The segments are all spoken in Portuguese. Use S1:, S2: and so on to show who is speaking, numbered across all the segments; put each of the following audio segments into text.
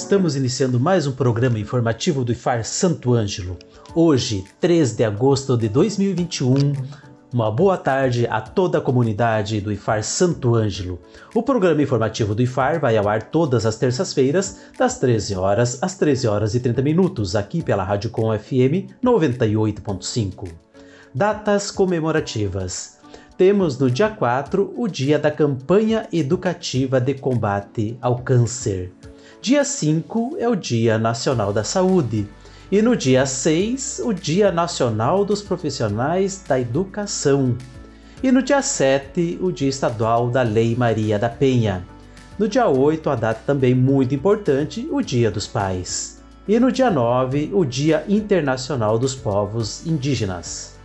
S1: Estamos iniciando mais um programa informativo do IFAR Santo Ângelo. Hoje, 3 de agosto de 2021. Uma boa tarde a toda a comunidade do IFAR Santo Ângelo. O programa informativo do IFAR vai ao ar todas as terças-feiras, das 13 horas às 13 horas e 30 minutos, aqui pela Rádio Com FM 98.5. Datas comemorativas. Temos no dia 4 o dia da campanha educativa de combate ao câncer. Dia 5 é o Dia Nacional da Saúde. E no dia 6, o Dia Nacional dos Profissionais da Educação. E no dia 7, o Dia Estadual da Lei Maria da Penha. No dia 8, a data também muito importante, o Dia dos Pais. E no dia 9, o Dia Internacional dos Povos Indígenas.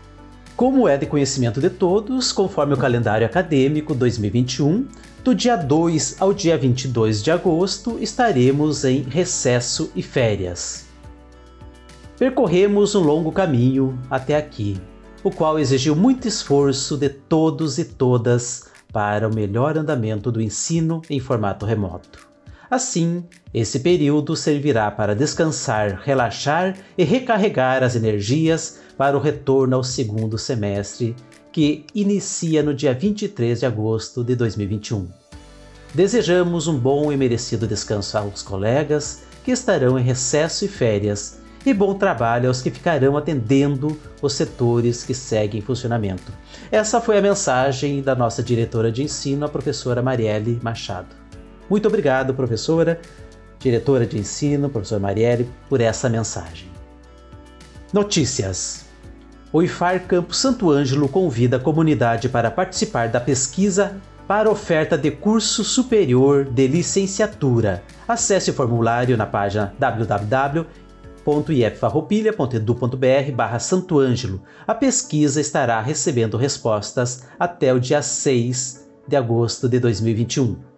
S1: Como é de conhecimento de todos, conforme o calendário acadêmico 2021, do dia 2 ao dia 22 de agosto estaremos em recesso e férias. Percorremos um longo caminho até aqui, o qual exigiu muito esforço de todos e todas para o melhor andamento do ensino em formato remoto. Assim, esse período servirá para descansar, relaxar e recarregar as energias para o retorno ao segundo semestre que inicia no dia 23 de agosto de 2021. Desejamos um bom e merecido descanso aos colegas que estarão em recesso e férias e bom trabalho aos que ficarão atendendo os setores que seguem em funcionamento. Essa foi a mensagem da nossa diretora de ensino, a professora Marielle Machado. Muito obrigado, professora, diretora de ensino, professora Marielle, por essa mensagem. Notícias. O IFAR Campo Santo Ângelo convida a comunidade para participar da pesquisa para oferta de curso superior de licenciatura. Acesse o formulário na página www.iffarroupilha.edu.br barra Santo Ângelo. A pesquisa estará recebendo respostas até o dia 6 de agosto de 2021.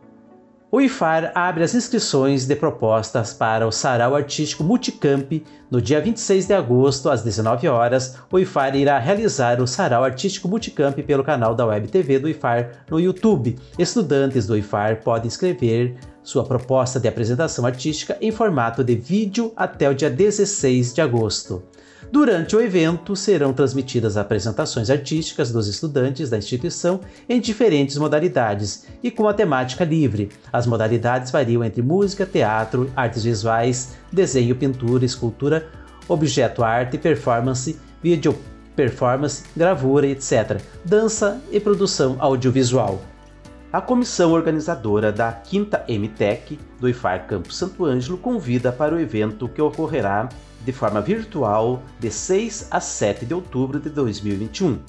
S1: O IFAR abre as inscrições de propostas para o Sarau Artístico Multicamp no dia 26 de agosto, às 19 horas. O IFAR irá realizar o Sarau Artístico Multicamp pelo canal da Web TV do IFAR no YouTube. Estudantes do IFAR podem escrever sua proposta de apresentação artística em formato de vídeo até o dia 16 de agosto. Durante o evento, serão transmitidas apresentações artísticas dos estudantes da instituição em diferentes modalidades e com a temática livre. As modalidades variam entre música, teatro, artes visuais, desenho, pintura, escultura, objeto arte, performance, vídeo performance, gravura, etc., dança e produção audiovisual. A comissão organizadora da quinta MTEC do IFAR Campo Santo Ângelo convida para o evento que ocorrerá de forma virtual de 6 a 7 de outubro de 2021.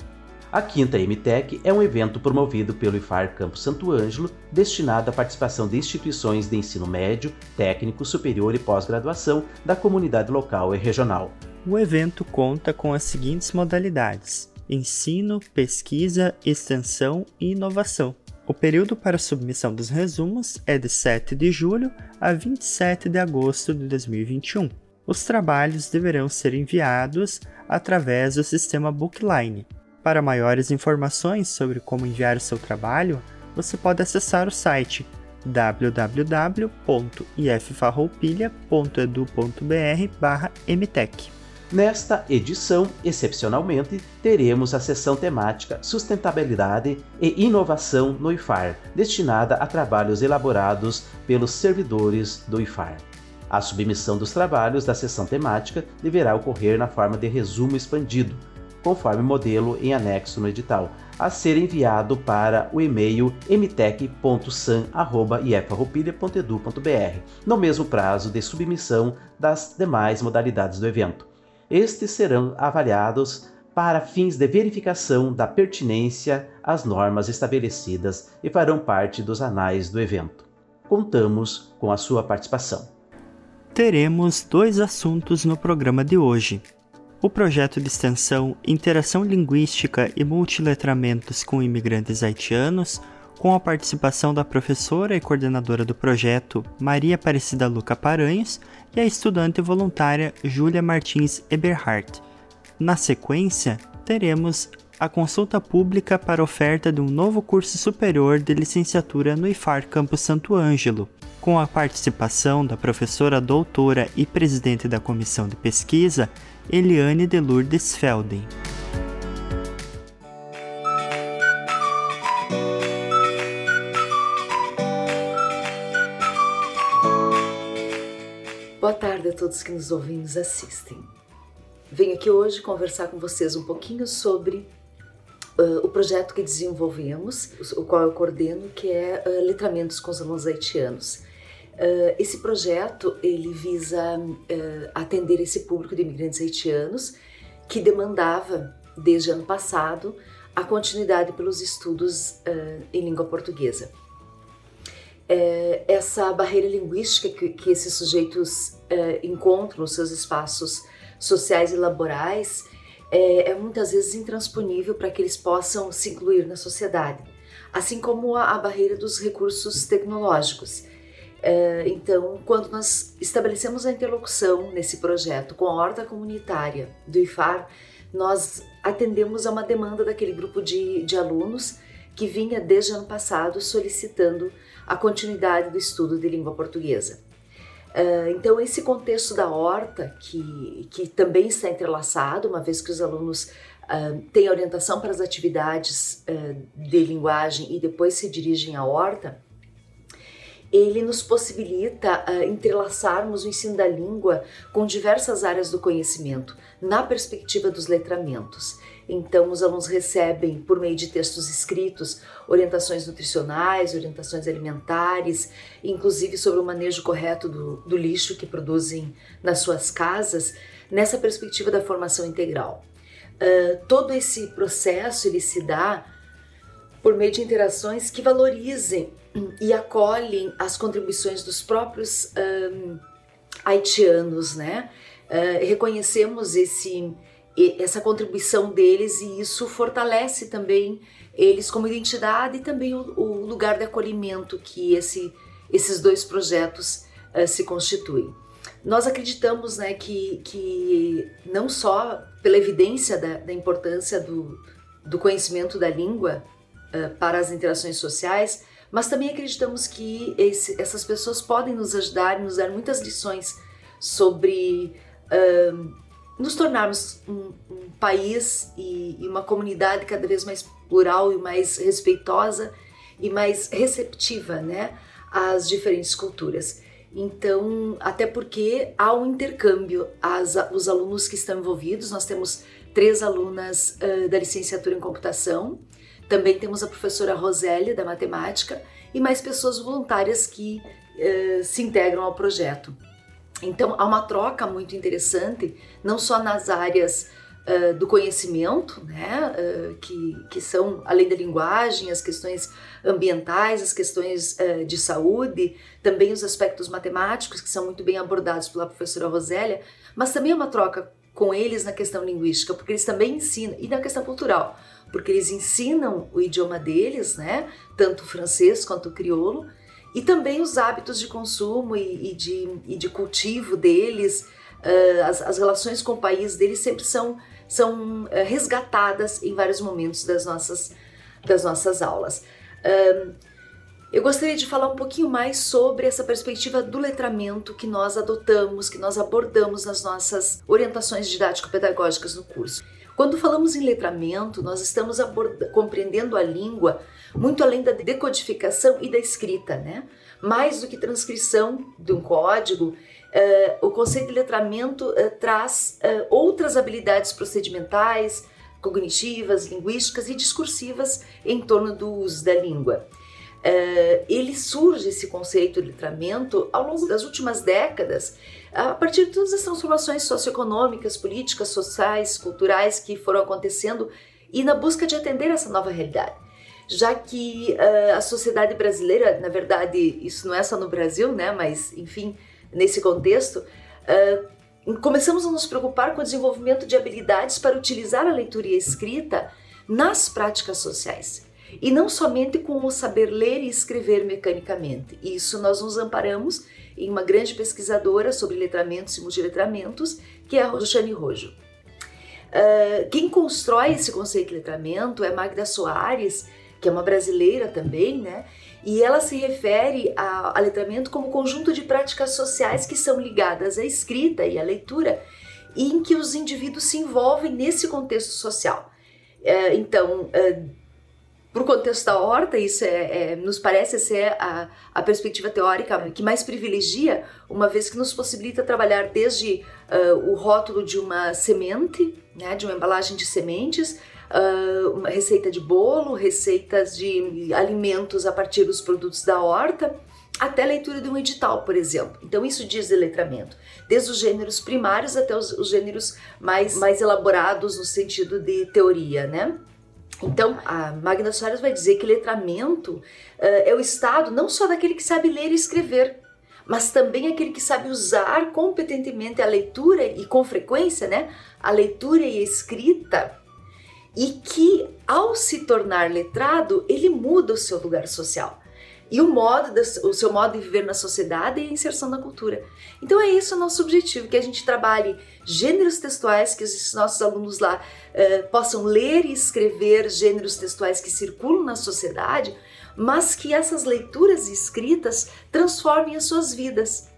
S1: A quinta MTEC é um evento promovido pelo IFAR Campo Santo Ângelo, destinado à participação de instituições de ensino médio, técnico, superior e pós-graduação da comunidade local e regional.
S2: O evento conta com as seguintes modalidades: ensino, pesquisa, extensão e inovação. O período para submissão dos resumos é de 7 de julho a 27 de agosto de 2021 os trabalhos deverão ser enviados através do sistema Bookline. Para maiores informações sobre como enviar o seu trabalho, você pode acessar o site www.iffarroupilha.edu.br/mtech.
S1: Nesta edição, excepcionalmente, teremos a sessão temática Sustentabilidade e Inovação no IFAR, destinada a trabalhos elaborados pelos servidores do IFAR. A submissão dos trabalhos da sessão temática deverá ocorrer na forma de resumo expandido, conforme modelo em anexo no edital, a ser enviado para o e-mail mtec.san.iffarroupilha.edu.br, no mesmo prazo de submissão das demais modalidades do evento. Estes serão avaliados para fins de verificação da pertinência às normas estabelecidas e farão parte dos anais do evento. Contamos com a sua participação.
S2: Teremos dois assuntos no programa de hoje. O projeto de extensão Interação Linguística e Multiletramentos com Imigrantes Haitianos, com a participação da professora e coordenadora do projeto Maria Aparecida Luca Paranhos e a estudante voluntária Júlia Martins Eberhardt na sequência, teremos a consulta pública para oferta de um novo curso superior de licenciatura no IFAR Campus Santo Ângelo, com a participação da professora doutora e presidente da comissão de pesquisa, Eliane de Lourdes Felden.
S3: Boa tarde a todos que nos ouvem e nos assistem. Venho aqui hoje conversar com vocês um pouquinho sobre uh, o projeto que desenvolvemos, o qual eu coordeno, que é uh, Letramentos com os Alunos Haitianos. Uh, esse projeto ele visa atender esse público de imigrantes haitianos que demandava desde ano passado a continuidade pelos estudos em língua portuguesa. essa barreira linguística que, que esses sujeitos encontram nos seus espaços sociais e laborais é, é muitas vezes intransponível para que eles possam se incluir na sociedade, assim como a, a barreira dos recursos tecnológicos. É, então, quando nós estabelecemos a interlocução nesse projeto com a horta comunitária do IFAR, nós atendemos a uma demanda daquele grupo de, de alunos que vinha desde ano passado solicitando a continuidade do estudo de língua portuguesa. Uh, então, esse contexto da horta, que, que também está entrelaçado, uma vez que os alunos uh, têm orientação para as atividades uh, de linguagem e depois se dirigem à horta, ele nos possibilita uh, entrelaçarmos o ensino da língua com diversas áreas do conhecimento, na perspectiva dos letramentos. Então, os alunos recebem, por meio de textos escritos, orientações nutricionais, orientações alimentares, inclusive sobre o manejo correto do, do lixo que produzem nas suas casas, nessa perspectiva da formação integral. Uh, todo esse processo ele se dá por meio de interações que valorizem e acolhem as contribuições dos próprios um, haitianos, né? Uh, reconhecemos esse essa contribuição deles e isso fortalece também eles como identidade e também o, o lugar de acolhimento que esse, esses dois projetos uh, se constituem. Nós acreditamos né, que, que não só pela evidência da, da importância do, do conhecimento da língua uh, para as interações sociais, mas também acreditamos que esse, essas pessoas podem nos ajudar e nos dar muitas lições sobre uh, nos tornarmos um, um país e, e, uma comunidade cada vez mais plural e mais respeitosa e mais receptiva, né, às diferentes culturas. Então, até porque há um intercâmbio, as, os alunos que estão envolvidos, nós temos três alunas uh, da licenciatura em computação, também temos a professora Rosélia da matemática e mais pessoas voluntárias que uh, se integram ao projeto. Então há uma troca muito interessante, não só nas áreas uh, do conhecimento, né, uh, que, que são além da linguagem, as questões ambientais, as questões uh, de saúde, também os aspectos matemáticos que são muito bem abordados pela professora Rosélia, mas também há uma troca com eles na questão linguística, porque eles também ensinam, e na questão cultural, porque eles ensinam o idioma deles, né, tanto o francês quanto o crioulo, e também os hábitos de consumo e, e, de, e de, cultivo deles, uh, as, as, relações com o país deles sempre são, são uh, resgatadas em vários momentos das nossas, das nossas aulas. Eu gostaria de falar um pouquinho mais sobre essa perspectiva do letramento que nós adotamos, que nós abordamos nas nossas orientações didático-pedagógicas no curso. Quando falamos em letramento, nós estamos compreendendo a língua muito além da decodificação e da escrita, né? Mais do que transcrição de um código, uh, o conceito de letramento uh, traz uh, outras habilidades procedimentais, cognitivas, linguísticas e discursivas em torno do uso da língua. ele surge esse conceito de letramento ao longo das últimas décadas a partir de todas as transformações socioeconômicas, políticas, sociais, culturais que foram acontecendo e na busca de atender essa nova realidade. Já que uh, a sociedade brasileira, na verdade, isso não é só no Brasil, né, mas enfim, nesse contexto, uh, começamos a nos preocupar com o desenvolvimento de habilidades para utilizar a leitura e a escrita nas práticas sociais e não somente com o saber ler e escrever mecanicamente. Isso nós nos amparamos em uma grande pesquisadora sobre letramentos e multiletramentos, que é a Roxane Rojo. Uh, quem constrói esse conceito de letramento é Magda Soares, que é uma brasileira também, né? E ela se refere ao letramento como conjunto de práticas sociais que são ligadas à escrita e à leitura e em que os indivíduos se envolvem nesse contexto social. Uh, então, uh, para o contexto da horta, isso é, é, nos parece ser a, a perspectiva teórica que mais privilegia, uma vez que nos possibilita trabalhar desde uh, o rótulo de uma semente, né, de uma embalagem de sementes, uh, uma receita de bolo, receitas de alimentos a partir dos produtos da horta, até leitura de um edital, por exemplo. Então isso diz letramento, desde os gêneros primários até os, os gêneros mais, mais elaborados no sentido de teoria, né? Então, a Magna Soares vai dizer que letramento uh, é o estado não só daquele que sabe ler e escrever, mas também aquele que sabe usar competentemente a leitura e com frequência, né, a leitura e a escrita, e que ao se tornar letrado, ele muda o seu lugar social e o modo o seu modo de viver na sociedade e a inserção na cultura. Então é isso o nosso objetivo, que a gente trabalhe gêneros textuais, que os nossos alunos lá uh, possam ler e escrever gêneros textuais que circulam na sociedade, mas que essas leituras escritas transformem as suas vidas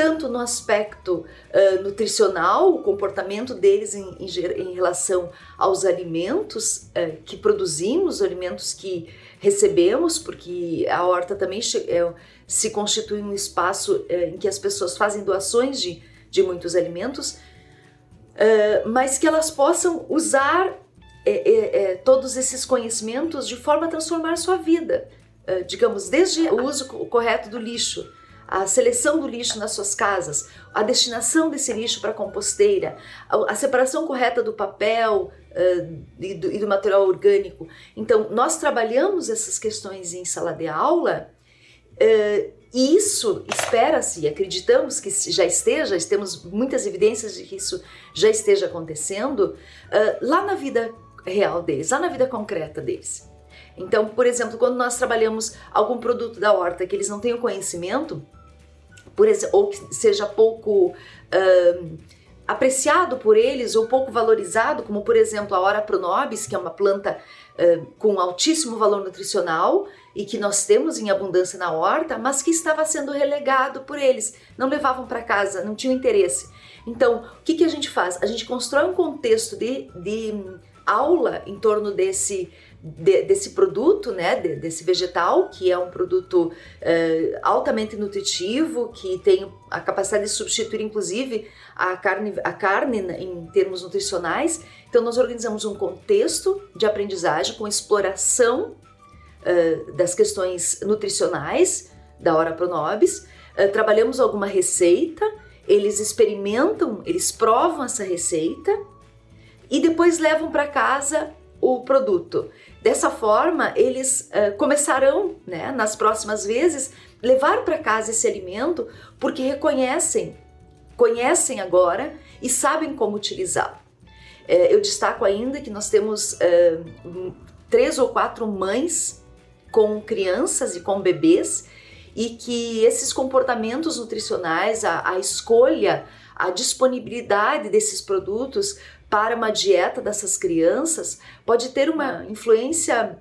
S3: tanto no aspecto uh, nutricional, o comportamento deles em, em, em relação aos alimentos uh, que produzimos, alimentos que recebemos, porque a horta também é, se constitui um espaço é, em que as pessoas fazem doações de, de muitos alimentos, é, mas que elas possam usar é, todos esses conhecimentos de forma a transformar sua vida. digamos, desde o uso correto do lixo, a seleção do lixo nas suas casas, a destinação desse lixo para composteira, a, a, separação correta do papel uh, e, do, e, do, material orgânico. Então, nós trabalhamos essas questões em sala de aula uh, e isso espera-se, acreditamos que já esteja, temos muitas evidências de que isso já esteja acontecendo uh, lá na vida real deles, lá na vida concreta deles. Então, por exemplo, quando nós trabalhamos algum produto da horta que eles não têm o conhecimento, por ou que seja pouco uh, apreciado por eles ou pouco valorizado, como por exemplo a Ora pronobis, que é uma planta uh, com altíssimo valor nutricional e que nós temos em abundância na horta, mas que estava sendo relegado por eles, não levavam para casa, não tinham interesse. Então, o que, que a gente faz? A gente constrói um contexto de, de aula em torno desse de, desse produto, né, de, desse vegetal, que é um produto uh, altamente nutritivo, que tem a capacidade de substituir, inclusive, a carne, a carne em termos nutricionais. Então, nós organizamos um contexto de aprendizagem com exploração uh, das questões nutricionais da Hora Pronobis. Uh, trabalhamos alguma receita, eles experimentam, eles provam essa receita e depois levam para casa o produto. Dessa forma, eles uh, começarão, né, nas próximas vezes, levar para casa esse alimento porque reconhecem, conhecem agora e sabem como utilizá-lo. Uh, eu destaco ainda que nós temos uh, três ou quatro mães com crianças e com bebês e que esses comportamentos nutricionais, a, a escolha, a disponibilidade desses produtos para uma dieta dessas crianças pode ter uma influência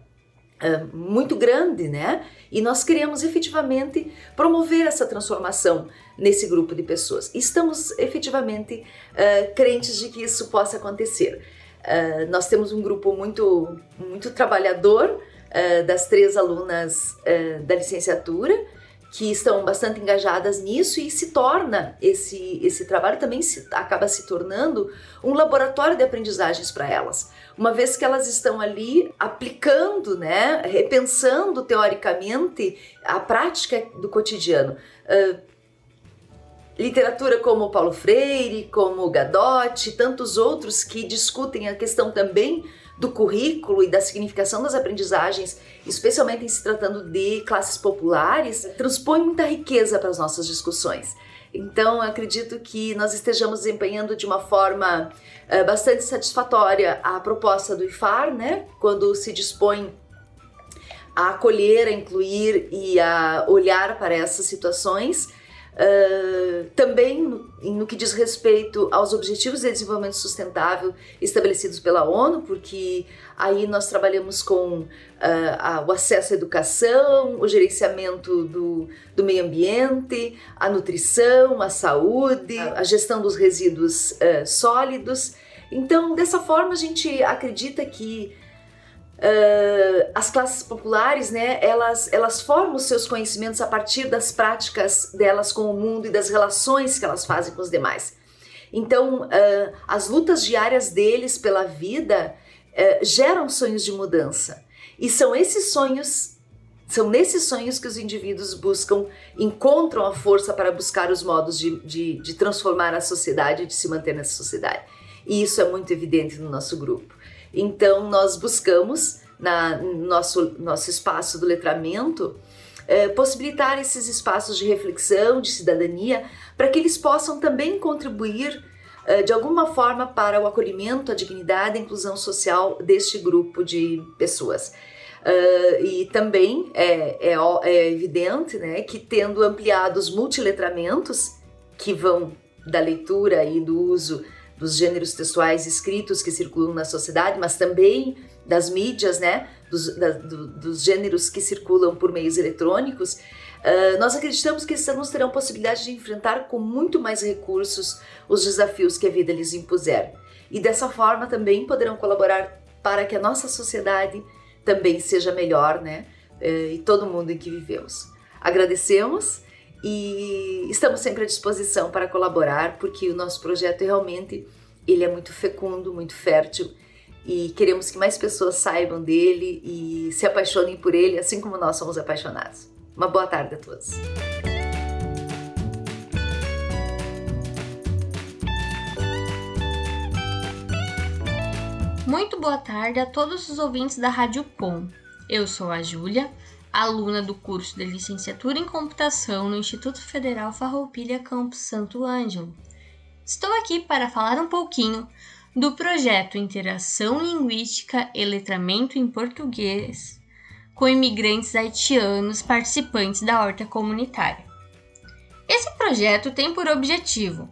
S3: uh, muito grande, né? E nós queremos efetivamente promover essa transformação nesse grupo de pessoas. Estamos efetivamente uh, crentes de que isso possa acontecer. Uh, nós temos um grupo muito, muito trabalhador das três alunas da licenciatura que estão bastante engajadas nisso e se torna esse esse trabalho também se, acaba se tornando um laboratório de aprendizagens para elas, uma vez que elas estão ali aplicando, né, repensando teoricamente a prática do cotidiano. Uh, literatura como Paulo Freire, como Gadotti, tantos outros que discutem a questão também do currículo e da significação das aprendizagens, especialmente em se tratando de classes populares, transpõe muita riqueza para as nossas discussões. Então, acredito que nós estejamos desempenhando de uma forma uh, bastante satisfatória a proposta do IFAR, né? Quando se dispõe a acolher, a incluir e a olhar para essas situações Uh, também no, no, que diz respeito aos Objetivos de Desenvolvimento Sustentável estabelecidos pela ONU, porque aí nós trabalhamos com uh, a, o acesso à educação, o gerenciamento do, do, meio ambiente, a nutrição, a saúde, a gestão dos resíduos uh, sólidos. Então, dessa forma, a gente acredita que Uh, as classes populares, né, elas, elas formam os seus conhecimentos a partir das práticas delas com o mundo e das relações que elas fazem com os demais. Então, uh, as lutas diárias deles pela vida uh, geram sonhos de mudança. E são esses sonhos, são nesses sonhos que os indivíduos buscam, encontram a força para buscar os modos de, de, de transformar a sociedade, de se manter nessa sociedade. E isso é muito evidente no nosso grupo. Então, nós buscamos, na, no nosso, nosso espaço do letramento, eh, possibilitar esses espaços de reflexão, de cidadania, para que eles possam também contribuir eh, de alguma forma para o acolhimento, a dignidade e a inclusão social deste grupo de pessoas. Uh, e também é, é, é, evidente né, que, tendo ampliado os multiletramentos, que vão da leitura e do uso dos gêneros textuais escritos que circulam na sociedade, mas também das mídias, né, dos, da, do, dos gêneros que circulam por meios eletrônicos, uh, nós acreditamos que esses alunos terão possibilidade de enfrentar com muito mais recursos os desafios que a vida lhes impuser. E dessa forma também poderão colaborar para que a nossa sociedade também seja melhor, né, uh, e todo mundo em que vivemos. Agradecemos e estamos sempre à disposição para colaborar, porque o nosso projeto realmente ele é muito fecundo, muito fértil e queremos que mais pessoas saibam dele e se apaixonem por ele, assim como nós somos apaixonados. Uma boa tarde a todos.
S4: Muito boa tarde a todos os ouvintes da Rádio Com. Eu sou a Júlia aluna do curso de licenciatura em computação no Instituto Federal Farroupilha Campus Santo Ângelo. Estou aqui para falar um pouquinho do projeto Interação Linguística e Letramento em Português com imigrantes haitianos participantes da horta comunitária. Esse projeto tem por objetivo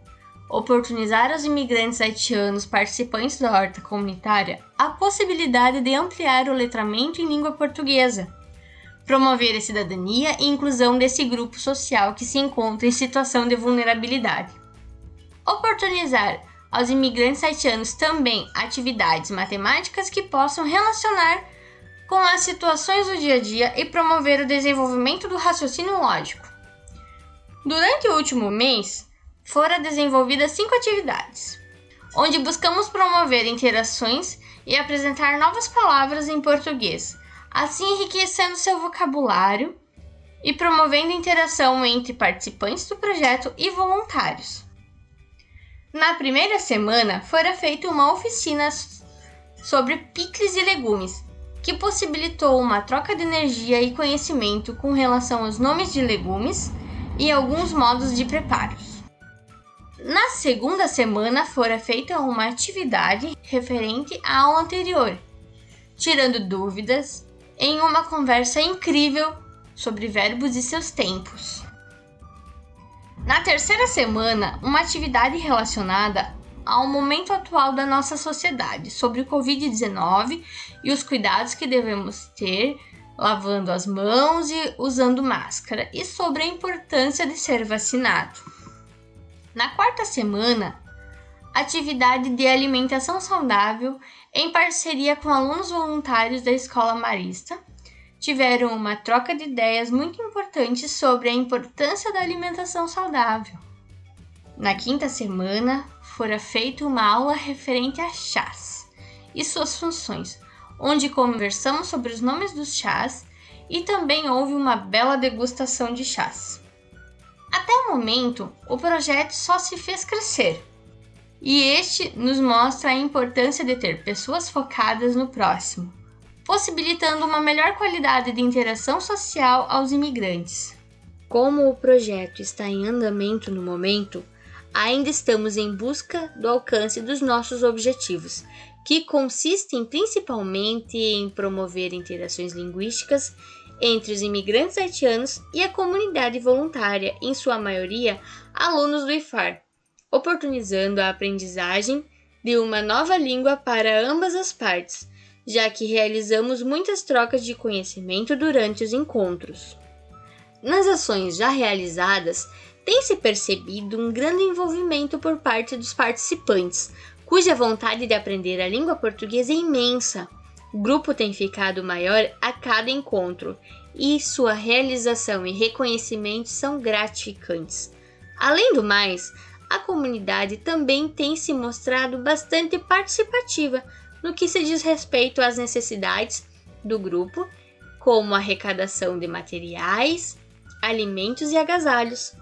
S4: oportunizar aos imigrantes haitianos participantes da horta comunitária a possibilidade de ampliar o letramento em língua portuguesa promover a cidadania e inclusão desse grupo social que se encontra em situação de vulnerabilidade. Oportunizar aos imigrantes haitianos também atividades matemáticas que possam relacionar com as situações do dia a dia e promover o desenvolvimento do raciocínio lógico. Durante o último mês, foram desenvolvidas cinco atividades, onde buscamos promover interações e apresentar novas palavras em português assim enriquecendo seu vocabulário e promovendo interação entre participantes do projeto e voluntários. Na primeira semana, fora feita uma oficina sobre picles e legumes, que possibilitou uma troca de energia e conhecimento com relação aos nomes de legumes e alguns modos de preparos. Na segunda semana, fora feita uma atividade referente à aula anterior, tirando dúvidas em uma conversa incrível sobre verbos e seus tempos. Na terceira semana, uma atividade relacionada ao momento atual da nossa sociedade sobre o Covid-19 e os cuidados que devemos ter lavando as mãos e usando máscara, e sobre a importância de ser vacinado. Na quarta semana, atividade de alimentação saudável em parceria com alunos voluntários da Escola Marista, tiveram uma troca de ideias muito importante sobre a importância da alimentação saudável. Na quinta semana, fora feita uma aula referente a chás e suas funções, onde conversamos sobre os nomes dos chás e também houve uma bela degustação de chás.
S5: Até o momento, o projeto só se fez crescer. E este nos mostra a importância de ter pessoas focadas no próximo, possibilitando uma melhor qualidade de interação social aos imigrantes.
S4: Como o projeto está em andamento no momento, ainda estamos em busca do alcance dos nossos objetivos, que consistem principalmente em promover interações linguísticas entre os imigrantes haitianos e a comunidade voluntária, em sua maioria alunos do IFAR, oportunizando a aprendizagem de uma nova língua para ambas as partes, já que realizamos muitas trocas de conhecimento durante os encontros. Nas ações já realizadas, tem-se percebido um grande envolvimento por parte dos participantes, cuja vontade de aprender a língua portuguesa é imensa. O grupo tem ficado maior a cada encontro e sua realização e reconhecimento são gratificantes. Além do mais, a comunidade também tem se mostrado bastante participativa no que se diz respeito às necessidades do grupo, como arrecadação de materiais, alimentos e agasalhos.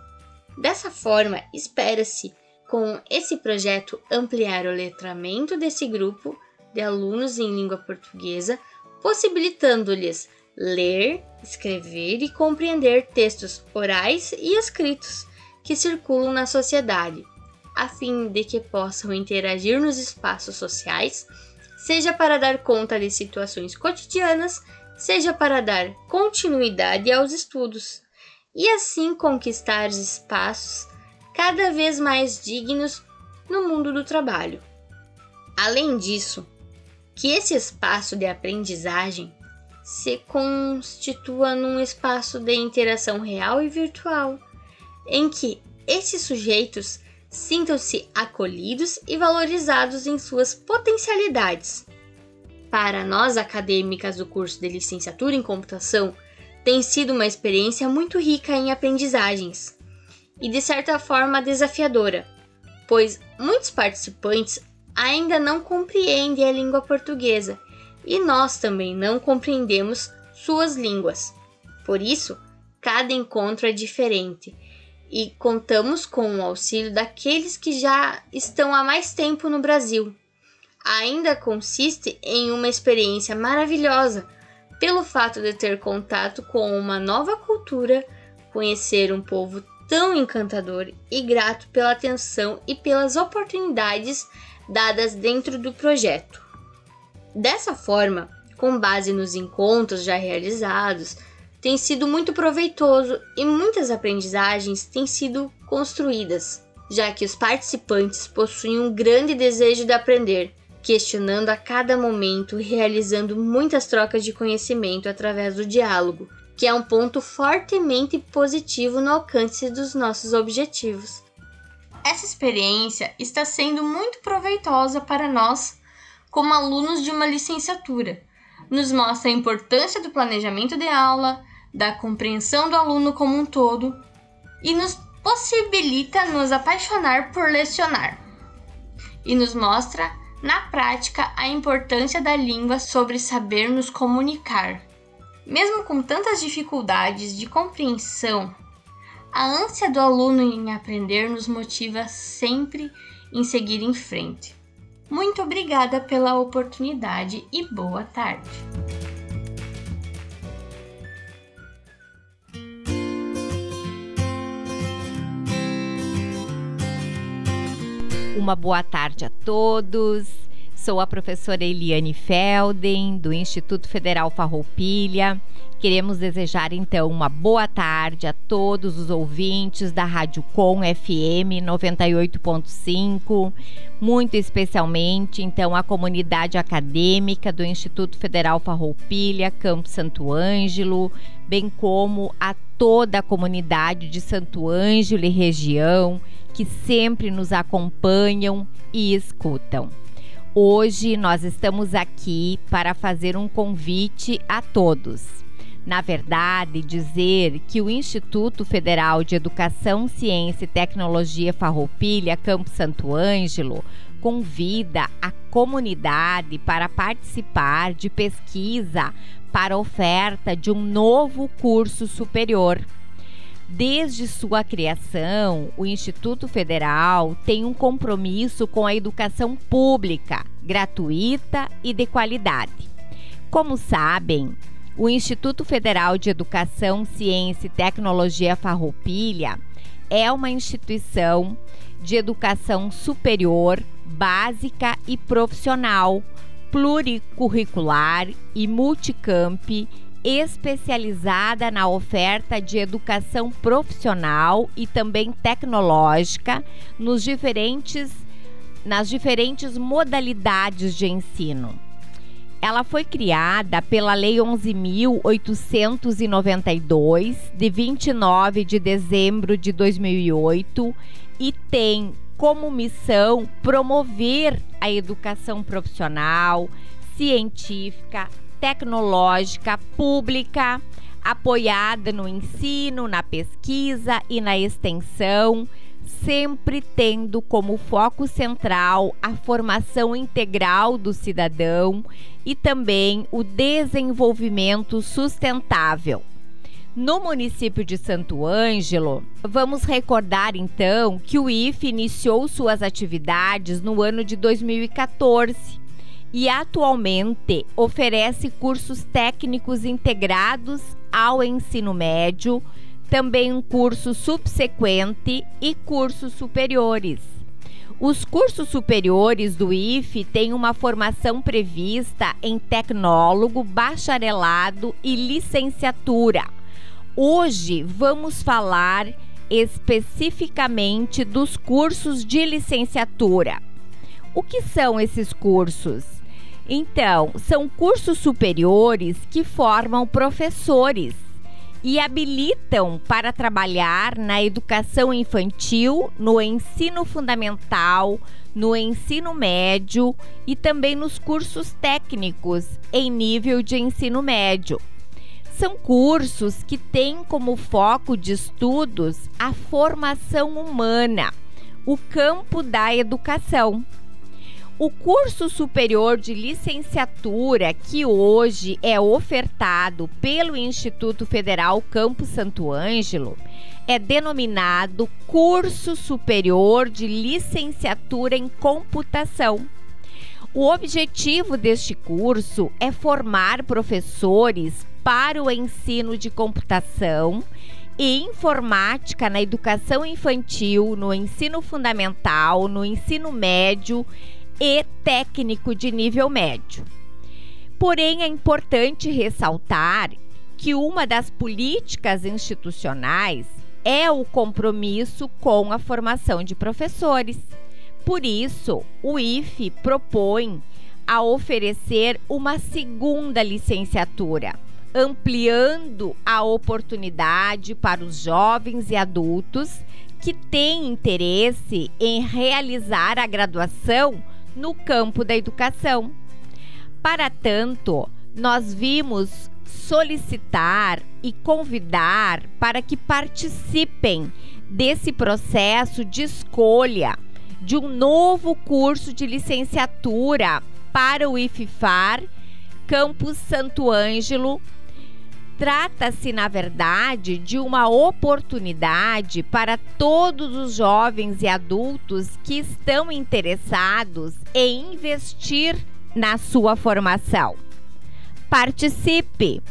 S4: Dessa forma, espera-se, com esse projeto, ampliar o letramento desse grupo de alunos em língua portuguesa, possibilitando-lhes ler, escrever e compreender textos orais e escritos que circulam na sociedade, a fim de que possam interagir nos espaços sociais, seja para dar conta de situações cotidianas, seja para dar continuidade aos estudos, e assim conquistar espaços cada vez mais dignos no mundo do trabalho. Além disso, que esse espaço de aprendizagem se constitua num espaço de interação real e virtual, em que esses sujeitos sintam-se acolhidos e valorizados em suas potencialidades. Para nós acadêmicas do curso de licenciatura em computação, tem sido uma experiência muito rica em aprendizagens e de certa forma desafiadora, pois muitos participantes ainda não compreendem a língua portuguesa e nós também não compreendemos suas línguas. Por isso, cada encontro é diferente e contamos com o auxílio daqueles que já estão há mais tempo no Brasil. Ainda consiste em uma experiência maravilhosa pelo fato de ter contato com uma nova cultura, conhecer um povo tão encantador e grato pela atenção e pelas oportunidades dadas dentro do projeto. Dessa forma, com base nos encontros já realizados, tem sido muito proveitoso e muitas aprendizagens têm sido construídas, já que os participantes possuem um grande desejo de aprender, questionando a cada momento e realizando muitas trocas de conhecimento através do diálogo, que é um ponto fortemente positivo no alcance dos nossos objetivos.
S5: Essa experiência está sendo muito proveitosa para nós como alunos de uma licenciatura. Nos mostra a importância do planejamento de aula, da compreensão do aluno como um todo e nos possibilita nos apaixonar por lecionar. E nos mostra, na prática, a importância da língua sobre saber nos comunicar. Mesmo com tantas dificuldades de compreensão, a ânsia do aluno em aprender nos motiva sempre em seguir em frente. Muito obrigada pela oportunidade e boa tarde.
S6: Uma boa tarde a todos. Sou a professora Eliane Felden, do Instituto Federal Farroupilha. Queremos desejar então uma boa tarde a todos os ouvintes da Rádio Com FM 98.5, muito especialmente então a comunidade acadêmica do Instituto Federal Farroupilha, Campo Santo Ângelo, bem como a toda a comunidade de Santo Ângelo e região que sempre nos acompanham e escutam. Hoje nós estamos aqui para fazer um convite a todos na verdade, dizer que o Instituto Federal de Educação, Ciência e Tecnologia Farroupilha, Campo Santo Ângelo, convida a comunidade para participar de pesquisa para oferta de um novo curso superior. Desde sua criação, o Instituto Federal tem um compromisso com a educação pública, gratuita e de qualidade. Como sabem, o Instituto Federal de Educação, Ciência e Tecnologia Farroupilha é uma instituição de educação superior, básica e profissional, pluricurricular e multicamp especializada na oferta de educação profissional e também tecnológica nos diferentes, nas diferentes modalidades de ensino. Ela foi criada pela Lei 11.892, de 29 de dezembro de 2008, e tem como missão promover a educação profissional, científica, tecnológica pública, apoiada no ensino, na pesquisa e na extensão, sempre tendo como foco central a formação integral do cidadão e também o desenvolvimento sustentável. No município de Santo Ângelo, vamos recordar então que o IFE iniciou suas atividades no ano de 2014 e atualmente oferece cursos técnicos integrados ao ensino médio, também um curso subsequente e cursos superiores. Os cursos superiores do IFE têm uma formação prevista em tecnólogo, bacharelado e licenciatura. Hoje vamos falar especificamente dos cursos de licenciatura. O que são esses cursos? Então, são cursos superiores que formam professores e habilitam para trabalhar na educação infantil, no ensino fundamental, no ensino médio e também nos cursos técnicos em nível de ensino médio. São cursos que têm como foco de estudos a formação humana, o campo da educação. O curso superior de licenciatura que hoje é ofertado pelo Instituto Federal Campo Santo Ângelo é denominado Curso Superior de Licenciatura em Computação. O objetivo deste curso é formar professores para o ensino de computação e informática na educação infantil, no ensino fundamental, no ensino médio e técnico de nível médio. Porém, é importante ressaltar que uma das políticas institucionais é o compromisso com a formação de professores. Por isso, o IFE propõe a oferecer uma segunda licenciatura, ampliando a oportunidade para os jovens e adultos que têm interesse em realizar a graduação no campo da educação. Para tanto, nós vimos solicitar e convidar para que participem desse processo de escolha de um novo curso de licenciatura para o IFIFAR Campus Santo Ângelo Trata-se, na verdade, de uma oportunidade para todos os jovens e adultos que estão interessados em investir na sua formação. Participe,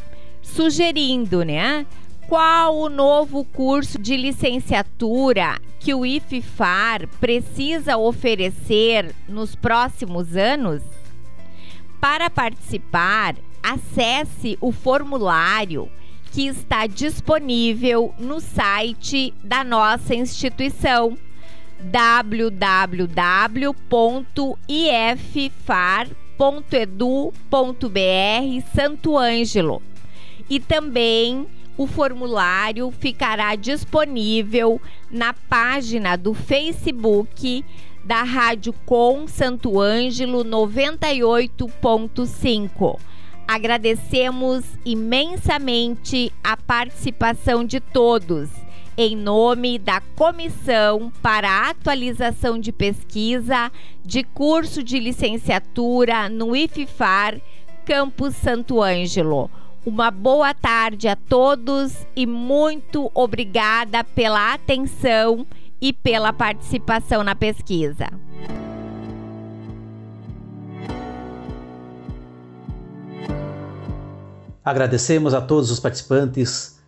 S6: sugerindo, né? Qual o novo curso de licenciatura que o IFFAR precisa oferecer nos próximos anos? Para participar, acesse o formulário que está disponível no site da nossa instituição www.ifar.edu.br Santo Ângelo. E também o formulário ficará disponível na página do Facebook da Rádio Com Santo Ângelo 98.5. Agradecemos imensamente a participação de todos, em nome da Comissão para Atualização de Pesquisa de Curso de Licenciatura no IFIFAR, Campus Santo Ângelo. Uma boa tarde a todos e muito obrigada pela atenção e pela participação na pesquisa.
S1: Agradecemos a todos os participantes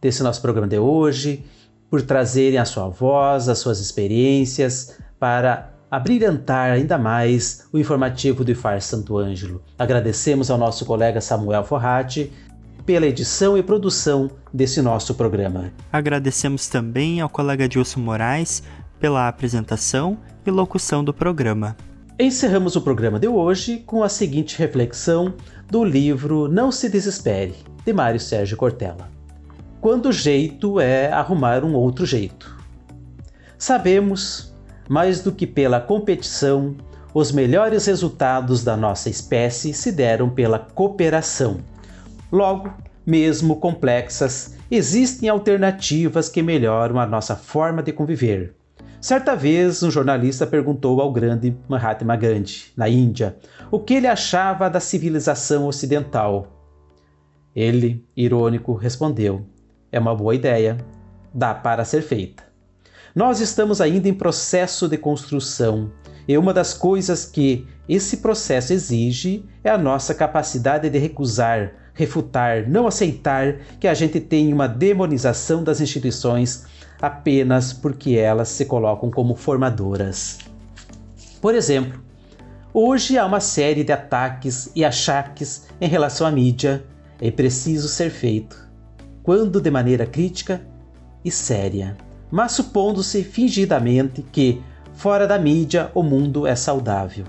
S1: desse nosso programa de hoje por trazerem a sua voz, as suas experiências para abrilhantar ainda mais o informativo do IFAR Santo Ângelo. Agradecemos ao nosso colega Samuel Forratti pela edição e produção desse nosso programa.
S2: Agradecemos também ao colega Dilson Moraes pela apresentação e locução do programa.
S1: Encerramos o programa de hoje com a seguinte reflexão do livro Não Se Desespere, de Mário Sérgio Cortella. Quando o jeito é arrumar um outro jeito. Sabemos, mais do que pela competição, os melhores resultados da nossa espécie se deram pela cooperação. Logo, mesmo complexas, existem alternativas que melhoram a nossa forma de conviver. Certa vez, um jornalista perguntou ao grande Mahatma Gandhi, na Índia, o que ele achava da civilização ocidental. Ele, irônico, respondeu: É uma boa ideia, dá para ser feita. Nós estamos ainda em processo de construção, e uma das coisas que esse processo exige é a nossa capacidade de recusar, refutar, não aceitar que a gente tenha uma demonização das instituições apenas porque elas se colocam como formadoras. Por exemplo, hoje há uma série de ataques e achaques em relação à mídia. É preciso ser feito, quando de maneira crítica e séria, mas supondo-se fingidamente que, fora da mídia, o mundo é saudável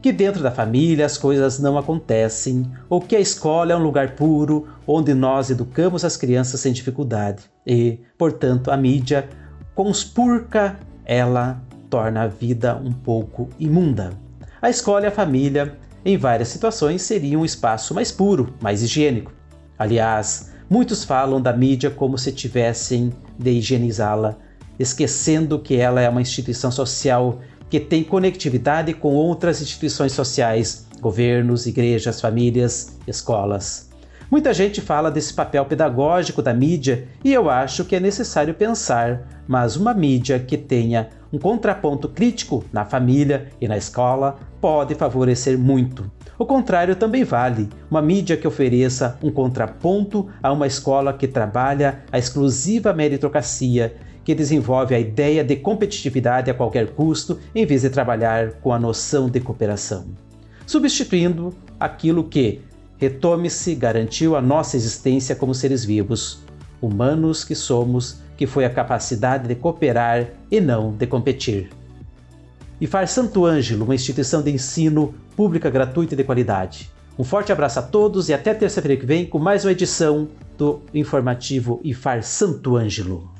S1: que dentro da família as coisas não acontecem, ou que a escola é um lugar puro onde nós educamos as crianças sem dificuldade e, portanto, a mídia conspurca ela torna a vida um pouco imunda. A escola e a família, em várias situações, seriam um espaço mais puro, mais higiênico. Aliás, muitos falam da mídia como se tivessem de higienizá-la, esquecendo que ela é uma instituição social que tem conectividade com outras instituições sociais, governos, igrejas, famílias, escolas. Muita gente fala desse papel pedagógico da mídia e eu acho que é necessário pensar, mas uma mídia que tenha um contraponto crítico na família e na escola pode favorecer muito. O contrário também vale. Uma mídia que ofereça um contraponto a uma escola que trabalha a exclusiva meritocracia que desenvolve a ideia de competitividade a qualquer custo em vez de trabalhar com a noção de cooperação, substituindo aquilo que, retome-se, garantiu a nossa existência como seres vivos, humanos que somos, que foi a capacidade de cooperar e não de competir. E faz Santo Ângelo, uma instituição de ensino pública gratuita e de qualidade. Um forte abraço a todos e até terça-feira que vem com mais uma edição do informativo IFAR Santo Ângelo.